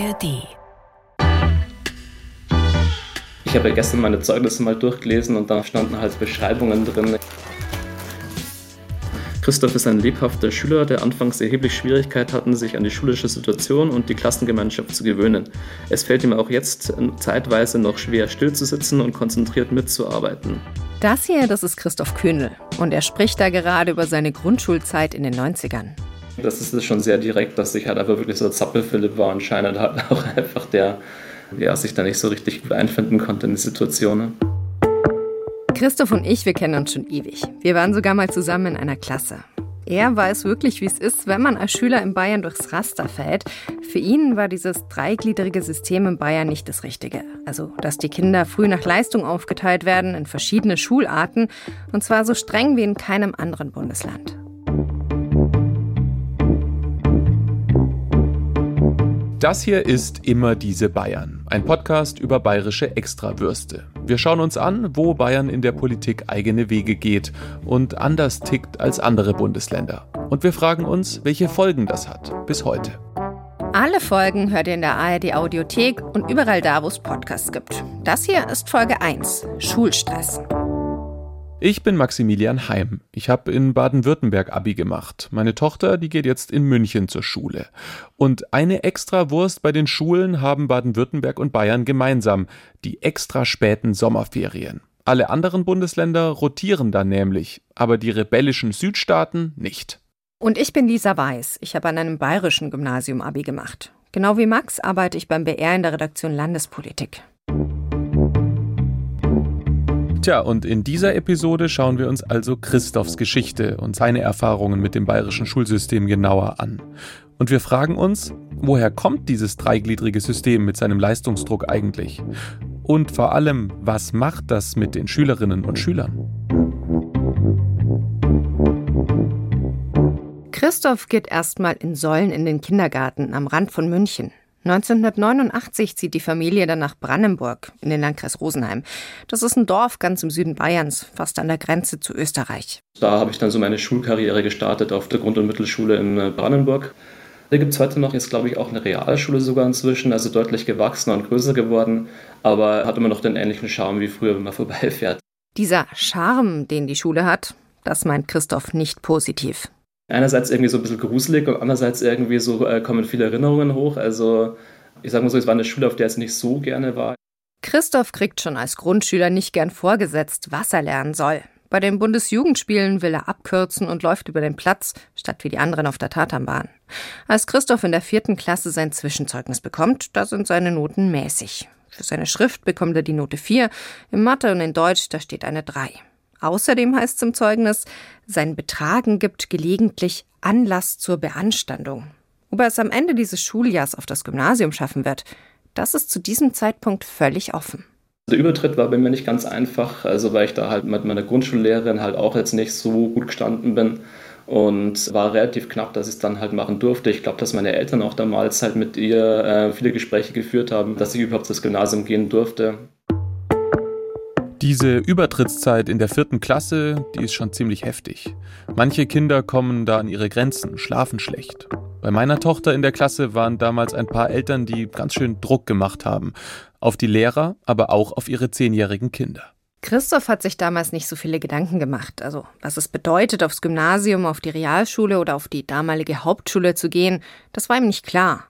ARD. Ich habe ja gestern meine Zeugnisse mal durchgelesen und da standen halt Beschreibungen drin. Christoph ist ein lebhafter Schüler, der anfangs erheblich Schwierigkeit hatten, sich an die schulische Situation und die Klassengemeinschaft zu gewöhnen. Es fällt ihm auch jetzt zeitweise noch schwer, stillzusitzen und konzentriert mitzuarbeiten. Das hier, das ist Christoph Kühnel und er spricht da gerade über seine Grundschulzeit in den 90ern. Das ist schon sehr direkt, dass ich halt einfach wirklich so Zappel-Philipp war anscheinend halt auch einfach der, der sich da nicht so richtig gut einfinden konnte in die Situation. Christoph und ich, wir kennen uns schon ewig. Wir waren sogar mal zusammen in einer Klasse. Er weiß wirklich, wie es ist, wenn man als Schüler in Bayern durchs Raster fällt. Für ihn war dieses dreigliedrige System in Bayern nicht das Richtige. Also, dass die Kinder früh nach Leistung aufgeteilt werden in verschiedene Schularten, und zwar so streng wie in keinem anderen Bundesland. Das hier ist Immer diese Bayern, ein Podcast über bayerische Extrawürste. Wir schauen uns an, wo Bayern in der Politik eigene Wege geht und anders tickt als andere Bundesländer. Und wir fragen uns, welche Folgen das hat bis heute. Alle Folgen hört ihr in der ARD Audiothek und überall da, wo es Podcasts gibt. Das hier ist Folge 1, Schulstress. Ich bin Maximilian Heim. Ich habe in Baden-Württemberg Abi gemacht. Meine Tochter, die geht jetzt in München zur Schule. Und eine extra Wurst bei den Schulen haben Baden-Württemberg und Bayern gemeinsam, die extra späten Sommerferien. Alle anderen Bundesländer rotieren da nämlich, aber die rebellischen Südstaaten nicht. Und ich bin Lisa Weiß. Ich habe an einem bayerischen Gymnasium Abi gemacht. Genau wie Max arbeite ich beim BR in der Redaktion Landespolitik. Tja, und in dieser Episode schauen wir uns also Christophs Geschichte und seine Erfahrungen mit dem bayerischen Schulsystem genauer an. Und wir fragen uns, woher kommt dieses dreigliedrige System mit seinem Leistungsdruck eigentlich? Und vor allem, was macht das mit den Schülerinnen und Schülern? Christoph geht erstmal in Säulen in den Kindergarten am Rand von München. 1989 zieht die Familie dann nach Brandenburg in den Landkreis Rosenheim. Das ist ein Dorf ganz im Süden Bayerns, fast an der Grenze zu Österreich. Da habe ich dann so meine Schulkarriere gestartet auf der Grund- und Mittelschule in äh, Brandenburg. Da gibt es heute noch, jetzt glaube ich auch eine Realschule sogar inzwischen, also deutlich gewachsener und größer geworden, aber hat immer noch den ähnlichen Charme wie früher, wenn man vorbeifährt. Dieser Charme, den die Schule hat, das meint Christoph nicht positiv einerseits irgendwie so ein bisschen gruselig und andererseits irgendwie so äh, kommen viele Erinnerungen hoch. Also ich sage mal so, es war eine Schule, auf der es nicht so gerne war. Christoph kriegt schon als Grundschüler nicht gern vorgesetzt, was er lernen soll. Bei den Bundesjugendspielen will er abkürzen und läuft über den Platz, statt wie die anderen auf der Tatanbahn. Als Christoph in der vierten Klasse sein Zwischenzeugnis bekommt, da sind seine Noten mäßig. Für seine Schrift bekommt er die Note 4, in Mathe und in Deutsch, da steht eine 3. Außerdem heißt es im Zeugnis, sein Betragen gibt gelegentlich Anlass zur Beanstandung. Ob er es am Ende dieses Schuljahrs auf das Gymnasium schaffen wird, das ist zu diesem Zeitpunkt völlig offen. Der Übertritt war bei mir nicht ganz einfach, also weil ich da halt mit meiner Grundschullehrerin halt auch jetzt nicht so gut gestanden bin und war relativ knapp, dass ich es dann halt machen durfte. Ich glaube, dass meine Eltern auch damals halt mit ihr äh, viele Gespräche geführt haben, dass ich überhaupt das Gymnasium gehen durfte. Diese Übertrittszeit in der vierten Klasse, die ist schon ziemlich heftig. Manche Kinder kommen da an ihre Grenzen, schlafen schlecht. Bei meiner Tochter in der Klasse waren damals ein paar Eltern, die ganz schön Druck gemacht haben. Auf die Lehrer, aber auch auf ihre zehnjährigen Kinder. Christoph hat sich damals nicht so viele Gedanken gemacht, also was es bedeutet, aufs Gymnasium, auf die Realschule oder auf die damalige Hauptschule zu gehen, das war ihm nicht klar.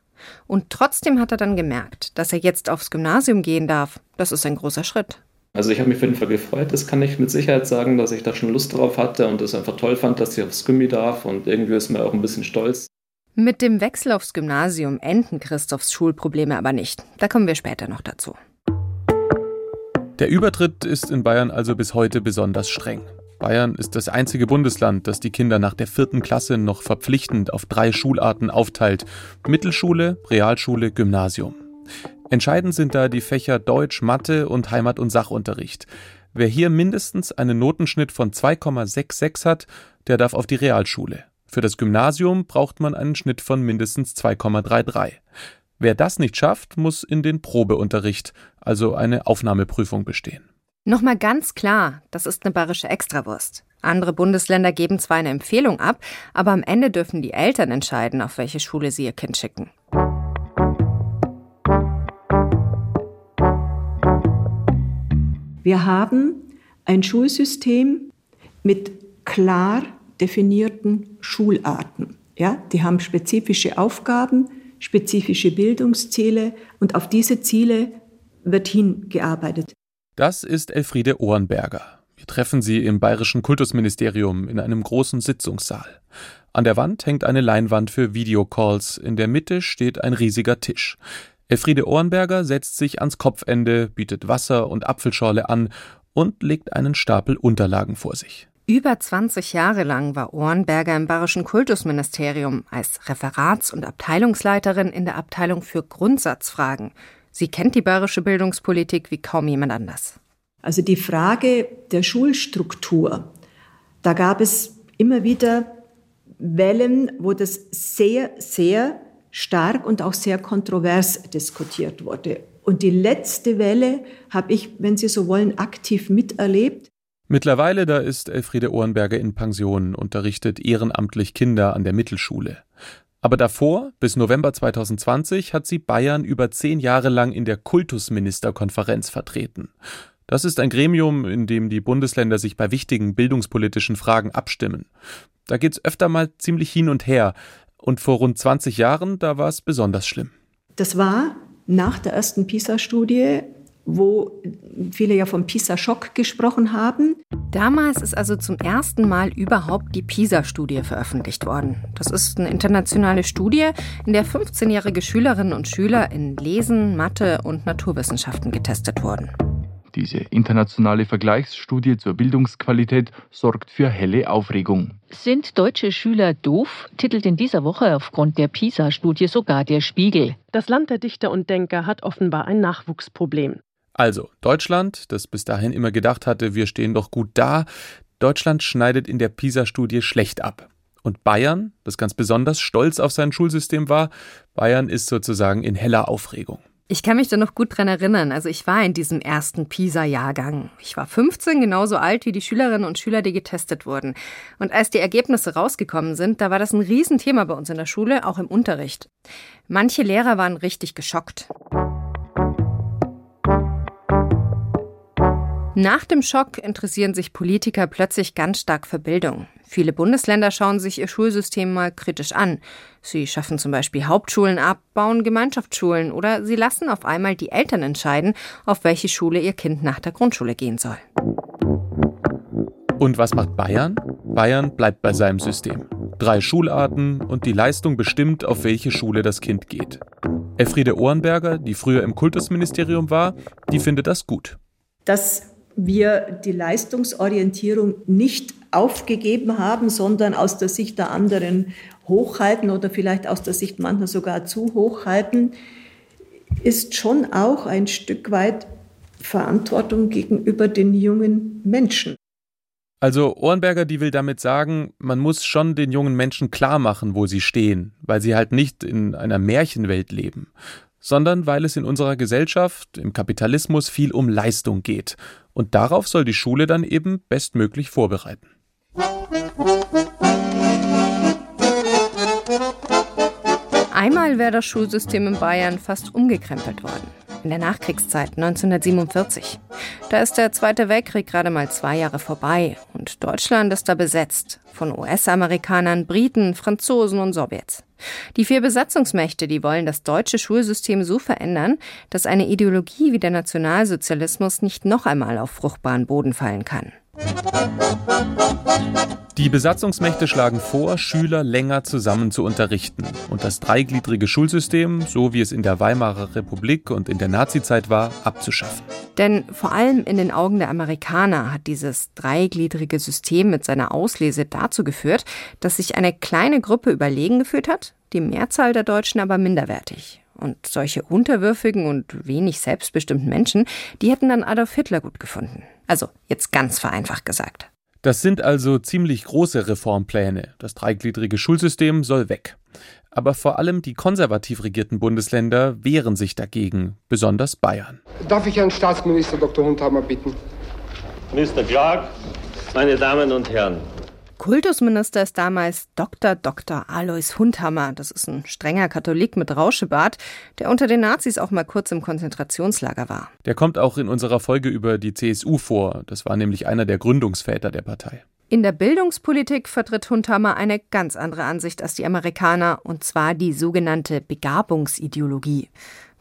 Und trotzdem hat er dann gemerkt, dass er jetzt aufs Gymnasium gehen darf. Das ist ein großer Schritt. Also ich habe mich auf jeden Fall gefreut, das kann ich mit Sicherheit sagen, dass ich da schon Lust drauf hatte und es einfach toll fand, dass ich aufs Gummi darf und irgendwie ist mir auch ein bisschen stolz. Mit dem Wechsel aufs Gymnasium enden Christophs Schulprobleme aber nicht. Da kommen wir später noch dazu. Der Übertritt ist in Bayern also bis heute besonders streng. Bayern ist das einzige Bundesland, das die Kinder nach der vierten Klasse noch verpflichtend auf drei Schularten aufteilt. Mittelschule, Realschule, Gymnasium. Entscheidend sind da die Fächer Deutsch, Mathe und Heimat- und Sachunterricht. Wer hier mindestens einen Notenschnitt von 2,66 hat, der darf auf die Realschule. Für das Gymnasium braucht man einen Schnitt von mindestens 2,33. Wer das nicht schafft, muss in den Probeunterricht, also eine Aufnahmeprüfung bestehen. Nochmal ganz klar, das ist eine bayerische Extrawurst. Andere Bundesländer geben zwar eine Empfehlung ab, aber am Ende dürfen die Eltern entscheiden, auf welche Schule sie ihr Kind schicken. Wir haben ein Schulsystem mit klar definierten Schularten. Ja, die haben spezifische Aufgaben, spezifische Bildungsziele und auf diese Ziele wird hingearbeitet. Das ist Elfriede Ohrenberger. Wir treffen sie im Bayerischen Kultusministerium in einem großen Sitzungssaal. An der Wand hängt eine Leinwand für Videocalls, in der Mitte steht ein riesiger Tisch. Elfriede Ohrenberger setzt sich ans Kopfende, bietet Wasser und Apfelschorle an und legt einen Stapel Unterlagen vor sich. Über 20 Jahre lang war Ohrenberger im Bayerischen Kultusministerium als Referats- und Abteilungsleiterin in der Abteilung für Grundsatzfragen. Sie kennt die bayerische Bildungspolitik wie kaum jemand anders. Also die Frage der Schulstruktur, da gab es immer wieder Wellen, wo das sehr, sehr stark und auch sehr kontrovers diskutiert wurde. Und die letzte Welle habe ich, wenn Sie so wollen, aktiv miterlebt. Mittlerweile da ist Elfriede Ohrenberger in Pension, unterrichtet ehrenamtlich Kinder an der Mittelschule. Aber davor, bis November 2020, hat sie Bayern über zehn Jahre lang in der Kultusministerkonferenz vertreten. Das ist ein Gremium, in dem die Bundesländer sich bei wichtigen bildungspolitischen Fragen abstimmen. Da geht's öfter mal ziemlich hin und her. Und vor rund 20 Jahren, da war es besonders schlimm. Das war nach der ersten PISA-Studie wo viele ja vom PISA-Schock gesprochen haben. Damals ist also zum ersten Mal überhaupt die PISA-Studie veröffentlicht worden. Das ist eine internationale Studie, in der 15-jährige Schülerinnen und Schüler in Lesen, Mathe und Naturwissenschaften getestet wurden. Diese internationale Vergleichsstudie zur Bildungsqualität sorgt für helle Aufregung. Sind deutsche Schüler doof? titelt in dieser Woche aufgrund der PISA-Studie sogar der Spiegel. Das Land der Dichter und Denker hat offenbar ein Nachwuchsproblem. Also, Deutschland, das bis dahin immer gedacht hatte, wir stehen doch gut da, Deutschland schneidet in der PISA-Studie schlecht ab. Und Bayern, das ganz besonders stolz auf sein Schulsystem war, Bayern ist sozusagen in heller Aufregung. Ich kann mich da noch gut dran erinnern. Also ich war in diesem ersten PISA-Jahrgang. Ich war 15, genauso alt wie die Schülerinnen und Schüler, die getestet wurden. Und als die Ergebnisse rausgekommen sind, da war das ein Riesenthema bei uns in der Schule, auch im Unterricht. Manche Lehrer waren richtig geschockt. Nach dem Schock interessieren sich Politiker plötzlich ganz stark für Bildung. Viele Bundesländer schauen sich ihr Schulsystem mal kritisch an. Sie schaffen zum Beispiel Hauptschulen ab, bauen Gemeinschaftsschulen oder sie lassen auf einmal die Eltern entscheiden, auf welche Schule ihr Kind nach der Grundschule gehen soll. Und was macht Bayern? Bayern bleibt bei seinem System. Drei Schularten und die Leistung bestimmt, auf welche Schule das Kind geht. Elfriede Ohrenberger, die früher im Kultusministerium war, die findet das gut. Das wir die Leistungsorientierung nicht aufgegeben haben, sondern aus der Sicht der anderen hochhalten oder vielleicht aus der Sicht mancher sogar zu hochhalten, ist schon auch ein Stück weit Verantwortung gegenüber den jungen Menschen. Also Ohrenberger, die will damit sagen, man muss schon den jungen Menschen klar machen, wo sie stehen, weil sie halt nicht in einer Märchenwelt leben, sondern weil es in unserer Gesellschaft, im Kapitalismus viel um Leistung geht und darauf soll die Schule dann eben bestmöglich vorbereiten. Einmal wäre das Schulsystem in Bayern fast umgekrempelt worden. In der Nachkriegszeit 1947. Da ist der Zweite Weltkrieg gerade mal zwei Jahre vorbei und Deutschland ist da besetzt. Von US-Amerikanern, Briten, Franzosen und Sowjets. Die vier Besatzungsmächte, die wollen das deutsche Schulsystem so verändern, dass eine Ideologie wie der Nationalsozialismus nicht noch einmal auf fruchtbaren Boden fallen kann. Die Besatzungsmächte schlagen vor, Schüler länger zusammen zu unterrichten und das dreigliedrige Schulsystem, so wie es in der Weimarer Republik und in der Nazizeit war, abzuschaffen. Denn vor allem in den Augen der Amerikaner hat dieses dreigliedrige System mit seiner Auslese dazu geführt, dass sich eine kleine Gruppe überlegen gefühlt hat, die Mehrzahl der Deutschen aber minderwertig. Und solche unterwürfigen und wenig selbstbestimmten Menschen, die hätten dann Adolf Hitler gut gefunden. Also jetzt ganz vereinfacht gesagt. Das sind also ziemlich große Reformpläne. Das dreigliedrige Schulsystem soll weg. Aber vor allem die konservativ regierten Bundesländer wehren sich dagegen, besonders Bayern. Darf ich Herrn Staatsminister Dr. Hundhammer bitten? Mr. Clark, meine Damen und Herren, Kultusminister ist damals Dr. Dr. Alois Hundhammer. Das ist ein strenger Katholik mit Rauschebart, der unter den Nazis auch mal kurz im Konzentrationslager war. Der kommt auch in unserer Folge über die CSU vor. Das war nämlich einer der Gründungsväter der Partei. In der Bildungspolitik vertritt Hundhammer eine ganz andere Ansicht als die Amerikaner, und zwar die sogenannte Begabungsideologie.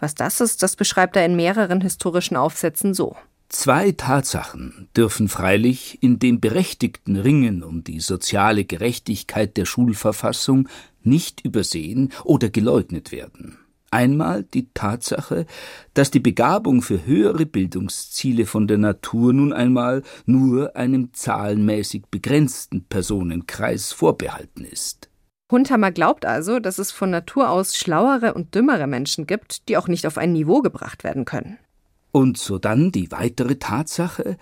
Was das ist, das beschreibt er in mehreren historischen Aufsätzen so. Zwei Tatsachen dürfen freilich in dem berechtigten Ringen um die soziale Gerechtigkeit der Schulverfassung nicht übersehen oder geleugnet werden. Einmal die Tatsache, dass die Begabung für höhere Bildungsziele von der Natur nun einmal nur einem zahlenmäßig begrenzten Personenkreis vorbehalten ist. Hundhammer glaubt also, dass es von Natur aus schlauere und dümmere Menschen gibt, die auch nicht auf ein Niveau gebracht werden können. Und sodann die weitere Tatsache,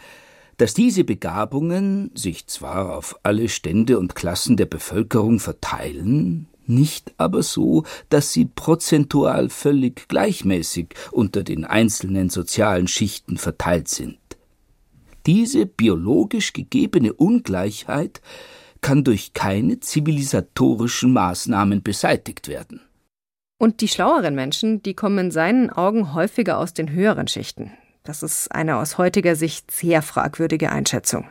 dass diese Begabungen sich zwar auf alle Stände und Klassen der Bevölkerung verteilen, nicht aber so, dass sie prozentual völlig gleichmäßig unter den einzelnen sozialen Schichten verteilt sind. Diese biologisch gegebene Ungleichheit kann durch keine zivilisatorischen Maßnahmen beseitigt werden. Und die schlaueren Menschen, die kommen in seinen Augen häufiger aus den höheren Schichten. Das ist eine aus heutiger Sicht sehr fragwürdige Einschätzung.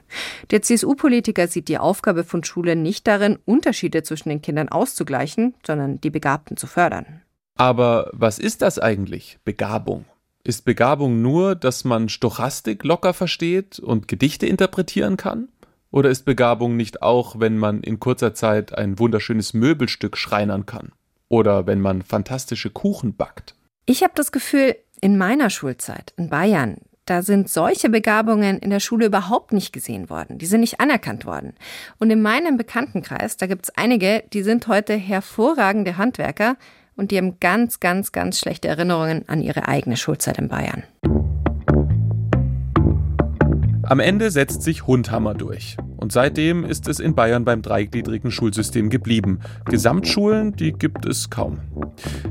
Der CSU-Politiker sieht die Aufgabe von Schule nicht darin, Unterschiede zwischen den Kindern auszugleichen, sondern die Begabten zu fördern. Aber was ist das eigentlich, Begabung? Ist Begabung nur, dass man Stochastik locker versteht und Gedichte interpretieren kann? Oder ist Begabung nicht auch, wenn man in kurzer Zeit ein wunderschönes Möbelstück schreinern kann? Oder wenn man fantastische Kuchen backt? Ich habe das Gefühl, in meiner Schulzeit in Bayern, da sind solche Begabungen in der Schule überhaupt nicht gesehen worden. Die sind nicht anerkannt worden. Und in meinem Bekanntenkreis, da gibt es einige, die sind heute hervorragende Handwerker und die haben ganz, ganz, ganz schlechte Erinnerungen an ihre eigene Schulzeit in Bayern. Am Ende setzt sich Hundhammer durch. Und seitdem ist es in Bayern beim dreigliedrigen Schulsystem geblieben. Gesamtschulen, die gibt es kaum.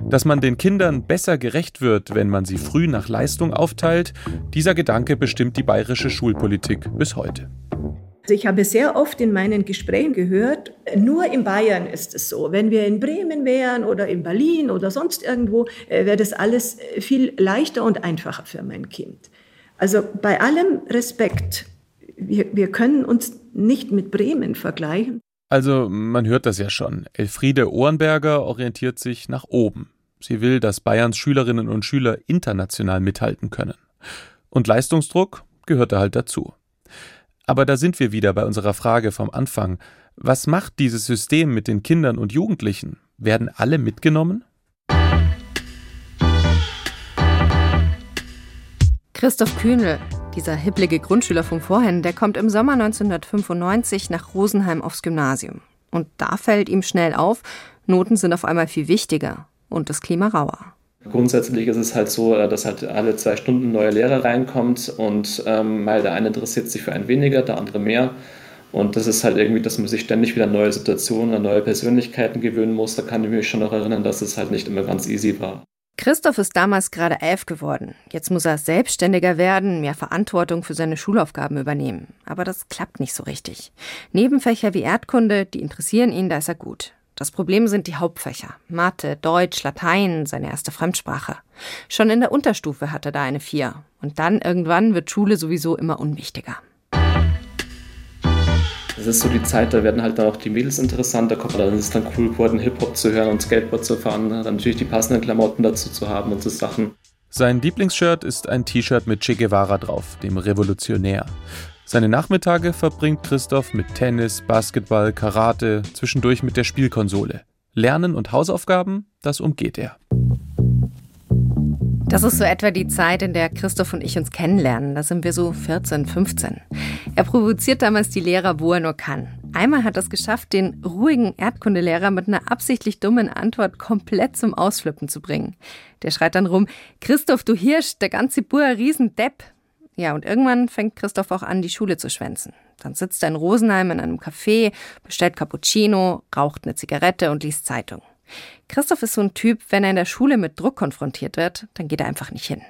Dass man den Kindern besser gerecht wird, wenn man sie früh nach Leistung aufteilt, dieser Gedanke bestimmt die bayerische Schulpolitik bis heute. Also ich habe sehr oft in meinen Gesprächen gehört, nur in Bayern ist es so. Wenn wir in Bremen wären oder in Berlin oder sonst irgendwo, äh, wäre das alles äh, viel leichter und einfacher für mein Kind. Also bei allem Respekt, wir, wir können uns nicht mit Bremen vergleichen. Also man hört das ja schon. Elfriede Ohrenberger orientiert sich nach oben. Sie will, dass Bayerns Schülerinnen und Schüler international mithalten können. Und Leistungsdruck gehört da halt dazu. Aber da sind wir wieder bei unserer Frage vom Anfang. Was macht dieses System mit den Kindern und Jugendlichen? Werden alle mitgenommen? Christoph Kühnel, dieser hipplige Grundschüler von vorhin, der kommt im Sommer 1995 nach Rosenheim aufs Gymnasium. Und da fällt ihm schnell auf, Noten sind auf einmal viel wichtiger und das Klima rauer. Grundsätzlich ist es halt so, äh, dass halt alle zwei Stunden neuer Lehrer reinkommt und ähm, mal der eine interessiert sich für einen weniger, der andere mehr. Und das ist halt irgendwie, dass man sich ständig wieder neue Situationen, an neue Persönlichkeiten gewöhnen muss. Da kann ich mich schon noch erinnern, dass es halt nicht immer ganz easy war. Christoph ist damals gerade elf geworden. Jetzt muss er selbstständiger werden, mehr Verantwortung für seine Schulaufgaben übernehmen. Aber das klappt nicht so richtig. Nebenfächer wie Erdkunde, die interessieren ihn, da ist er gut. Das Problem sind die Hauptfächer. Mathe, Deutsch, Latein, seine erste Fremdsprache. Schon in der Unterstufe hat er da eine Vier. Und dann irgendwann wird Schule sowieso immer unwichtiger. Das ist so die Zeit, da werden halt dann auch die Mädels interessant. Da kommt dann ist es dann cool geworden, Hip-Hop zu hören und Skateboard zu fahren. Dann natürlich die passenden Klamotten dazu zu haben und so Sachen. Sein Lieblingsshirt ist ein T-Shirt mit Che Guevara drauf, dem Revolutionär. Seine Nachmittage verbringt Christoph mit Tennis, Basketball, Karate, zwischendurch mit der Spielkonsole. Lernen und Hausaufgaben, das umgeht er. Das ist so etwa die Zeit, in der Christoph und ich uns kennenlernen. Da sind wir so 14, 15. Er provoziert damals die Lehrer, wo er nur kann. Einmal hat er es geschafft, den ruhigen Erdkundelehrer mit einer absichtlich dummen Antwort komplett zum Ausflippen zu bringen. Der schreit dann rum, Christoph, du Hirsch, der ganze Bur Riesendepp. Ja, und irgendwann fängt Christoph auch an, die Schule zu schwänzen. Dann sitzt er in Rosenheim in einem Café, bestellt Cappuccino, raucht eine Zigarette und liest Zeitung. Christoph ist so ein Typ, wenn er in der Schule mit Druck konfrontiert wird, dann geht er einfach nicht hin.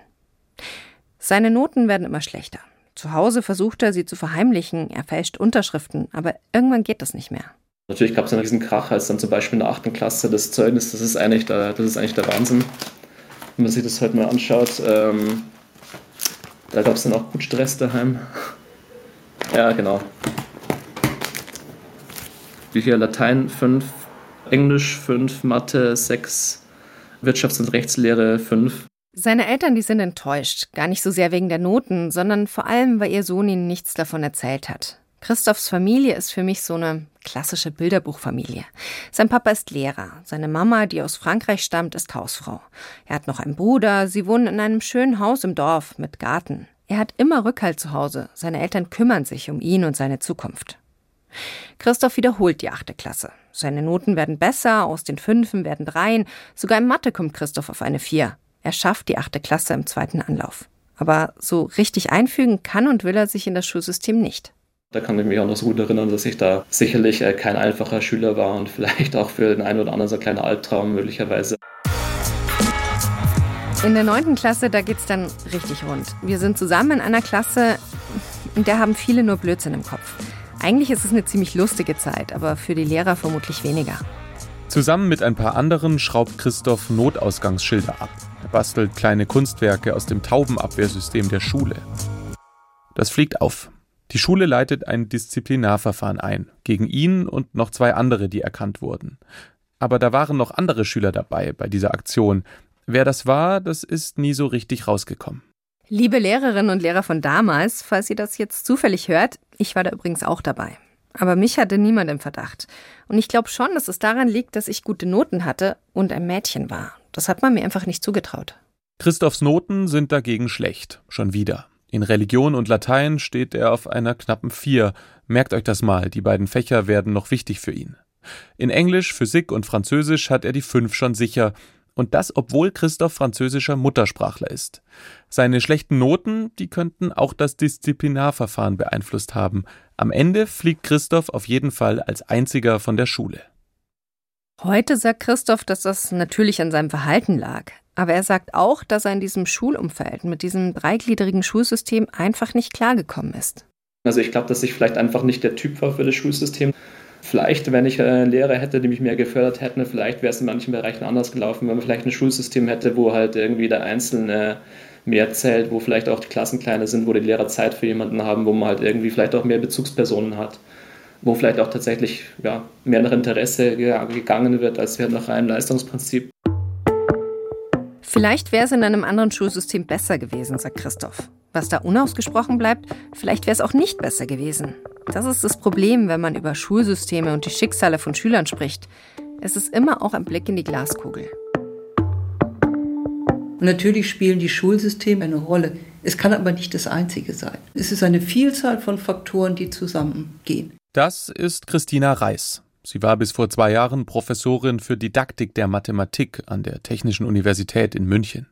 Seine Noten werden immer schlechter. Zu Hause versucht er, sie zu verheimlichen, er fälscht Unterschriften, aber irgendwann geht das nicht mehr. Natürlich gab es dann diesen Krach, als dann zum Beispiel in der 8. Klasse das Zeugnis, das ist eigentlich der, das ist eigentlich der Wahnsinn. Wenn man sich das heute mal anschaut, ähm, da gab es dann auch gut Stress daheim. Ja, genau. Wie hier Latein 5, Englisch 5, Mathe 6, Wirtschafts- und Rechtslehre 5. Seine Eltern, die sind enttäuscht, gar nicht so sehr wegen der Noten, sondern vor allem, weil ihr Sohn ihnen nichts davon erzählt hat. Christophs Familie ist für mich so eine klassische Bilderbuchfamilie. Sein Papa ist Lehrer, seine Mama, die aus Frankreich stammt, ist Hausfrau. Er hat noch einen Bruder, sie wohnen in einem schönen Haus im Dorf mit Garten. Er hat immer Rückhalt zu Hause, seine Eltern kümmern sich um ihn und seine Zukunft. Christoph wiederholt die achte Klasse. Seine Noten werden besser, aus den Fünfen werden Dreien, sogar in Mathe kommt Christoph auf eine Vier. Er schafft die achte Klasse im zweiten Anlauf. Aber so richtig einfügen kann und will er sich in das Schulsystem nicht. Da kann ich mich auch noch so gut erinnern, dass ich da sicherlich äh, kein einfacher Schüler war und vielleicht auch für den einen oder anderen so ein kleiner Albtraum möglicherweise. In der neunten Klasse, da geht's dann richtig rund. Wir sind zusammen in einer Klasse, in der haben viele nur Blödsinn im Kopf. Eigentlich ist es eine ziemlich lustige Zeit, aber für die Lehrer vermutlich weniger. Zusammen mit ein paar anderen schraubt Christoph Notausgangsschilder ab. Er bastelt kleine Kunstwerke aus dem Taubenabwehrsystem der Schule. Das fliegt auf. Die Schule leitet ein Disziplinarverfahren ein, gegen ihn und noch zwei andere, die erkannt wurden. Aber da waren noch andere Schüler dabei bei dieser Aktion. Wer das war, das ist nie so richtig rausgekommen. Liebe Lehrerinnen und Lehrer von damals, falls ihr das jetzt zufällig hört, ich war da übrigens auch dabei. Aber mich hatte niemand im Verdacht. Und ich glaube schon, dass es daran liegt, dass ich gute Noten hatte und ein Mädchen war. Das hat man mir einfach nicht zugetraut. Christophs Noten sind dagegen schlecht. Schon wieder. In Religion und Latein steht er auf einer knappen Vier. Merkt euch das mal, die beiden Fächer werden noch wichtig für ihn. In Englisch, Physik und Französisch hat er die Fünf schon sicher und das, obwohl Christoph französischer Muttersprachler ist. Seine schlechten Noten, die könnten auch das Disziplinarverfahren beeinflusst haben. Am Ende fliegt Christoph auf jeden Fall als einziger von der Schule. Heute sagt Christoph, dass das natürlich an seinem Verhalten lag. Aber er sagt auch, dass er in diesem Schulumfeld mit diesem dreigliedrigen Schulsystem einfach nicht klargekommen ist. Also ich glaube, dass ich vielleicht einfach nicht der Typ war für das Schulsystem. Vielleicht, wenn ich äh, Lehrer hätte, die mich mehr gefördert hätten, vielleicht wäre es in manchen Bereichen anders gelaufen, wenn man vielleicht ein Schulsystem hätte, wo halt irgendwie der Einzelne mehr zählt, wo vielleicht auch die Klassen kleiner sind, wo die Lehrer Zeit für jemanden haben, wo man halt irgendwie vielleicht auch mehr Bezugspersonen hat, wo vielleicht auch tatsächlich ja, mehr nach Interesse gegangen wird, als nach reinem Leistungsprinzip. Vielleicht wäre es in einem anderen Schulsystem besser gewesen, sagt Christoph. Was da unausgesprochen bleibt, vielleicht wäre es auch nicht besser gewesen. Das ist das Problem, wenn man über Schulsysteme und die Schicksale von Schülern spricht. Es ist immer auch ein Blick in die Glaskugel. Natürlich spielen die Schulsysteme eine Rolle. Es kann aber nicht das einzige sein. Es ist eine Vielzahl von Faktoren, die zusammengehen. Das ist Christina Reis. Sie war bis vor zwei Jahren Professorin für Didaktik der Mathematik an der Technischen Universität in München.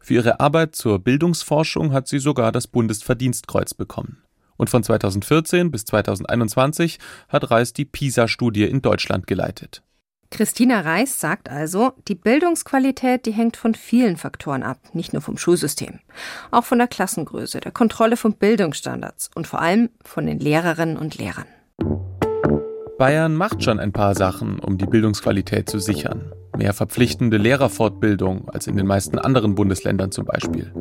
Für ihre Arbeit zur Bildungsforschung hat sie sogar das Bundesverdienstkreuz bekommen. Und von 2014 bis 2021 hat Reis die PISA-Studie in Deutschland geleitet. Christina Reis sagt also, die Bildungsqualität, die hängt von vielen Faktoren ab, nicht nur vom Schulsystem. Auch von der Klassengröße, der Kontrolle von Bildungsstandards und vor allem von den Lehrerinnen und Lehrern. Bayern macht schon ein paar Sachen, um die Bildungsqualität zu sichern. Mehr verpflichtende Lehrerfortbildung als in den meisten anderen Bundesländern zum Beispiel.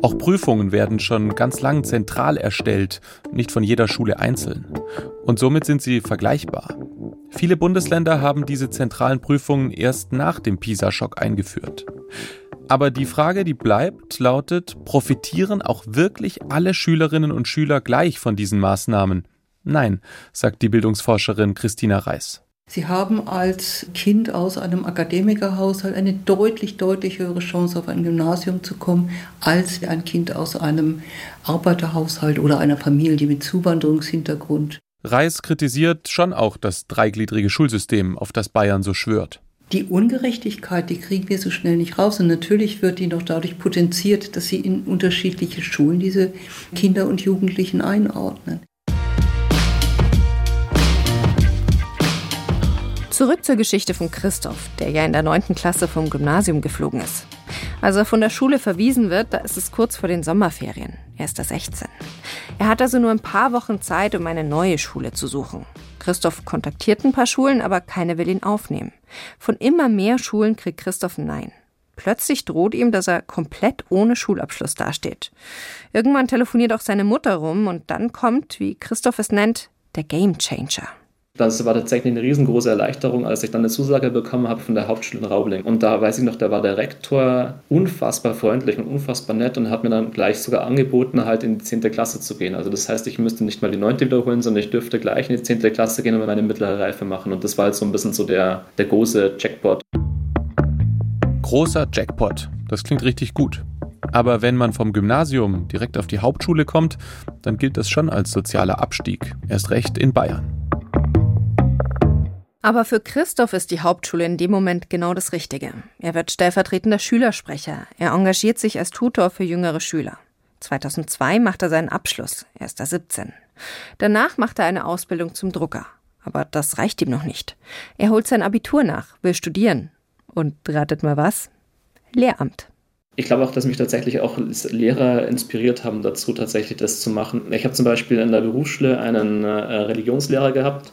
Auch Prüfungen werden schon ganz lang zentral erstellt, nicht von jeder Schule einzeln. Und somit sind sie vergleichbar. Viele Bundesländer haben diese zentralen Prüfungen erst nach dem PISA-Schock eingeführt. Aber die Frage, die bleibt, lautet, profitieren auch wirklich alle Schülerinnen und Schüler gleich von diesen Maßnahmen? Nein, sagt die Bildungsforscherin Christina Reis. Sie haben als Kind aus einem Akademikerhaushalt eine deutlich, deutlich höhere Chance, auf ein Gymnasium zu kommen, als ein Kind aus einem Arbeiterhaushalt oder einer Familie mit Zuwanderungshintergrund. Reis kritisiert schon auch das dreigliedrige Schulsystem, auf das Bayern so schwört. Die Ungerechtigkeit, die kriegen wir so schnell nicht raus. Und natürlich wird die noch dadurch potenziert, dass sie in unterschiedliche Schulen diese Kinder und Jugendlichen einordnen. Zurück zur Geschichte von Christoph, der ja in der 9. Klasse vom Gymnasium geflogen ist. Als er von der Schule verwiesen wird, da ist es kurz vor den Sommerferien. Er ist da 16. Er hat also nur ein paar Wochen Zeit, um eine neue Schule zu suchen. Christoph kontaktiert ein paar Schulen, aber keine will ihn aufnehmen. Von immer mehr Schulen kriegt Christoph ein Nein. Plötzlich droht ihm, dass er komplett ohne Schulabschluss dasteht. Irgendwann telefoniert auch seine Mutter rum und dann kommt, wie Christoph es nennt, der Game Changer. Das war tatsächlich eine riesengroße Erleichterung, als ich dann eine Zusage bekommen habe von der Hauptschule in Raubling. Und da weiß ich noch, da war der Rektor unfassbar freundlich und unfassbar nett und hat mir dann gleich sogar angeboten, halt in die 10. Klasse zu gehen. Also das heißt, ich müsste nicht mal die 9. wiederholen, sondern ich dürfte gleich in die 10. Klasse gehen und meine mittlere Reife machen. Und das war halt so ein bisschen so der, der große Jackpot. Großer Jackpot. Das klingt richtig gut. Aber wenn man vom Gymnasium direkt auf die Hauptschule kommt, dann gilt das schon als sozialer Abstieg. Erst recht in Bayern. Aber für Christoph ist die Hauptschule in dem Moment genau das Richtige. Er wird stellvertretender Schülersprecher. Er engagiert sich als Tutor für jüngere Schüler. 2002 macht er seinen Abschluss. Er ist da 17. Danach macht er eine Ausbildung zum Drucker. Aber das reicht ihm noch nicht. Er holt sein Abitur nach, will studieren. Und ratet mal was? Lehramt. Ich glaube auch, dass mich tatsächlich auch Lehrer inspiriert haben dazu, tatsächlich das zu machen. Ich habe zum Beispiel in der Berufsschule einen äh, Religionslehrer gehabt,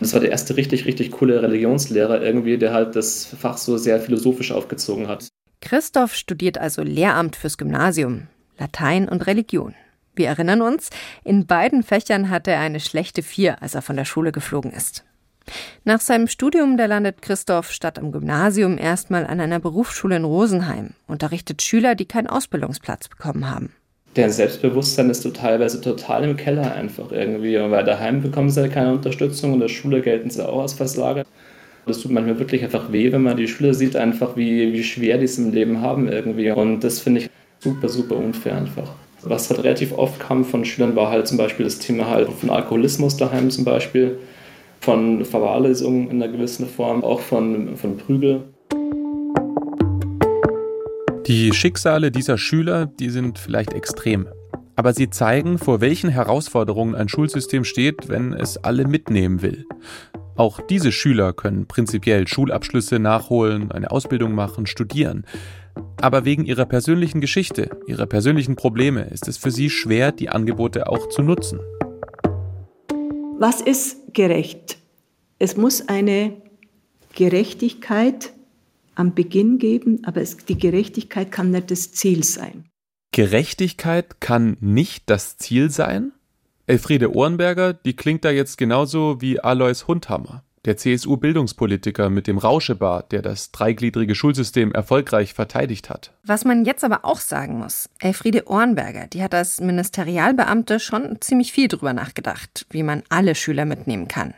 das war der erste richtig, richtig coole Religionslehrer irgendwie, der halt das Fach so sehr philosophisch aufgezogen hat. Christoph studiert also Lehramt fürs Gymnasium, Latein und Religion. Wir erinnern uns, in beiden Fächern hatte er eine schlechte Vier, als er von der Schule geflogen ist. Nach seinem Studium, da landet Christoph statt am Gymnasium erstmal an einer Berufsschule in Rosenheim, unterrichtet Schüler, die keinen Ausbildungsplatz bekommen haben der Selbstbewusstsein ist so teilweise total im Keller einfach irgendwie, weil daheim bekommen sie keine Unterstützung und der Schule gelten sie auch als Versager. Das tut manchmal wirklich einfach weh, wenn man die Schüler sieht, einfach wie, wie schwer die es im Leben haben irgendwie. Und das finde ich super, super unfair einfach. Was halt relativ oft kam von Schülern, war halt zum Beispiel das Thema halt von Alkoholismus daheim zum Beispiel, von Verwahrlosung in einer gewissen Form, auch von, von Prügel. Die Schicksale dieser Schüler, die sind vielleicht extrem. Aber sie zeigen, vor welchen Herausforderungen ein Schulsystem steht, wenn es alle mitnehmen will. Auch diese Schüler können prinzipiell Schulabschlüsse nachholen, eine Ausbildung machen, studieren. Aber wegen ihrer persönlichen Geschichte, ihrer persönlichen Probleme ist es für sie schwer, die Angebote auch zu nutzen. Was ist gerecht? Es muss eine Gerechtigkeit am Beginn geben, aber es, die Gerechtigkeit kann nicht das Ziel sein. Gerechtigkeit kann nicht das Ziel sein? Elfriede Ohrenberger, die klingt da jetzt genauso wie Alois Hundhammer, der CSU-Bildungspolitiker mit dem Rauschebart, der das dreigliedrige Schulsystem erfolgreich verteidigt hat. Was man jetzt aber auch sagen muss, Elfriede Ohrenberger, die hat als Ministerialbeamte schon ziemlich viel drüber nachgedacht, wie man alle Schüler mitnehmen kann.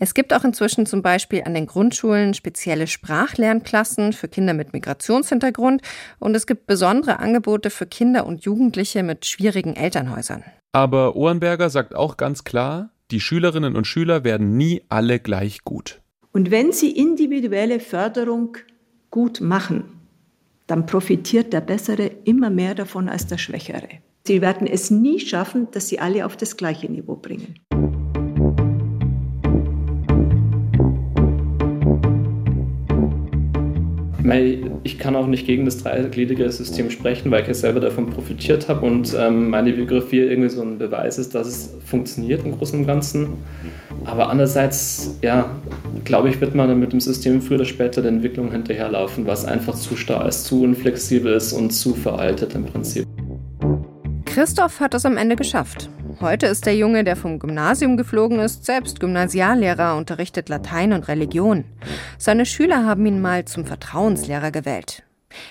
Es gibt auch inzwischen zum Beispiel an den Grundschulen spezielle Sprachlernklassen für Kinder mit Migrationshintergrund und es gibt besondere Angebote für Kinder und Jugendliche mit schwierigen Elternhäusern. Aber Ohrenberger sagt auch ganz klar, die Schülerinnen und Schüler werden nie alle gleich gut. Und wenn sie individuelle Förderung gut machen, dann profitiert der Bessere immer mehr davon als der Schwächere. Sie werden es nie schaffen, dass sie alle auf das gleiche Niveau bringen. Ich kann auch nicht gegen das dreigliedrige System sprechen, weil ich ja selber davon profitiert habe und ähm, meine Biografie irgendwie so ein Beweis ist, dass es funktioniert im Großen und Ganzen. Aber andererseits, ja, glaube ich, wird man mit dem System früher oder später der Entwicklung hinterherlaufen, was einfach zu starr ist, zu unflexibel ist und zu veraltet im Prinzip. Christoph hat es am Ende geschafft. Heute ist der Junge, der vom Gymnasium geflogen ist, selbst Gymnasiallehrer, unterrichtet Latein und Religion. Seine Schüler haben ihn mal zum Vertrauenslehrer gewählt.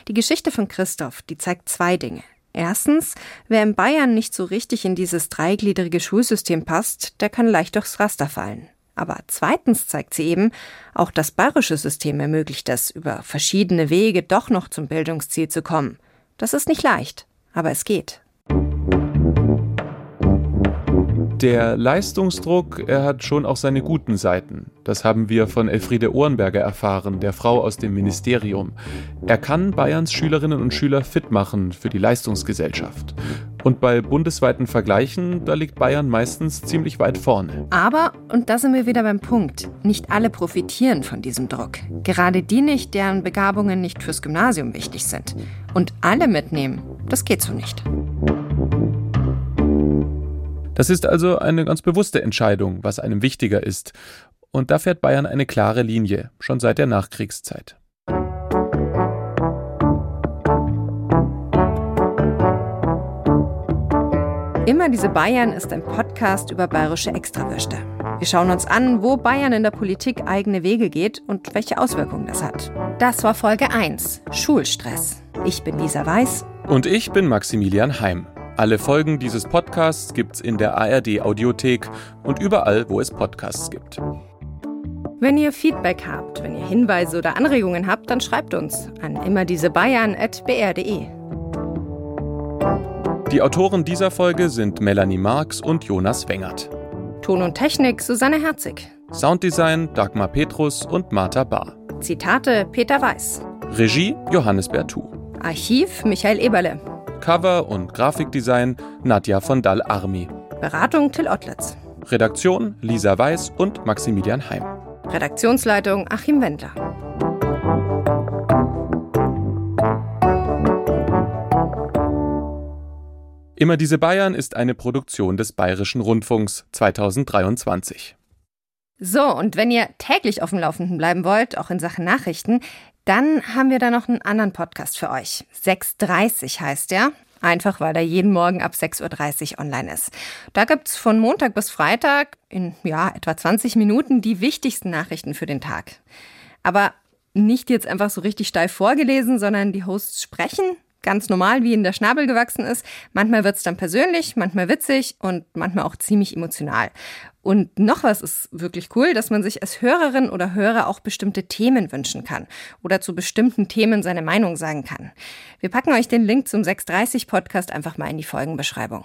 Die Geschichte von Christoph, die zeigt zwei Dinge. Erstens, wer in Bayern nicht so richtig in dieses dreigliedrige Schulsystem passt, der kann leicht durchs Raster fallen. Aber zweitens zeigt sie eben, auch das bayerische System ermöglicht es, über verschiedene Wege doch noch zum Bildungsziel zu kommen. Das ist nicht leicht, aber es geht. Der Leistungsdruck, er hat schon auch seine guten Seiten. Das haben wir von Elfriede Ohrenberger erfahren, der Frau aus dem Ministerium. Er kann Bayerns Schülerinnen und Schüler fit machen für die Leistungsgesellschaft. Und bei bundesweiten Vergleichen, da liegt Bayern meistens ziemlich weit vorne. Aber, und da sind wir wieder beim Punkt, nicht alle profitieren von diesem Druck. Gerade die nicht, deren Begabungen nicht fürs Gymnasium wichtig sind. Und alle mitnehmen, das geht so nicht. Das ist also eine ganz bewusste Entscheidung, was einem wichtiger ist. Und da fährt Bayern eine klare Linie, schon seit der Nachkriegszeit. Immer diese Bayern ist ein Podcast über bayerische Extrawürste. Wir schauen uns an, wo Bayern in der Politik eigene Wege geht und welche Auswirkungen das hat. Das war Folge 1, Schulstress. Ich bin Lisa Weiß. Und ich bin Maximilian Heim. Alle Folgen dieses Podcasts gibt's in der ARD Audiothek und überall, wo es Podcasts gibt. Wenn ihr Feedback habt, wenn ihr Hinweise oder Anregungen habt, dann schreibt uns an immer diese Bayern@br.de. Die Autoren dieser Folge sind Melanie Marx und Jonas Wengert. Ton und Technik Susanne Herzig. Sounddesign Dagmar Petrus und Martha Bahr. Zitate Peter Weiß. Regie Johannes Bertou. Archiv Michael Eberle. Cover und Grafikdesign Nadja von Dall-Armi. Beratung Till Ottlitz. Redaktion Lisa Weiß und Maximilian Heim. Redaktionsleitung Achim Wendler. Immer diese Bayern ist eine Produktion des Bayerischen Rundfunks 2023. So, und wenn ihr täglich auf dem Laufenden bleiben wollt, auch in Sachen Nachrichten, dann haben wir da noch einen anderen Podcast für euch. 6.30 heißt der. Einfach weil er jeden Morgen ab 6.30 Uhr online ist. Da gibt's von Montag bis Freitag in ja, etwa 20 Minuten die wichtigsten Nachrichten für den Tag. Aber nicht jetzt einfach so richtig steif vorgelesen, sondern die Hosts sprechen ganz normal, wie in der Schnabel gewachsen ist. Manchmal wird's dann persönlich, manchmal witzig und manchmal auch ziemlich emotional. Und noch was ist wirklich cool, dass man sich als Hörerin oder Hörer auch bestimmte Themen wünschen kann oder zu bestimmten Themen seine Meinung sagen kann. Wir packen euch den Link zum 630 Podcast einfach mal in die Folgenbeschreibung.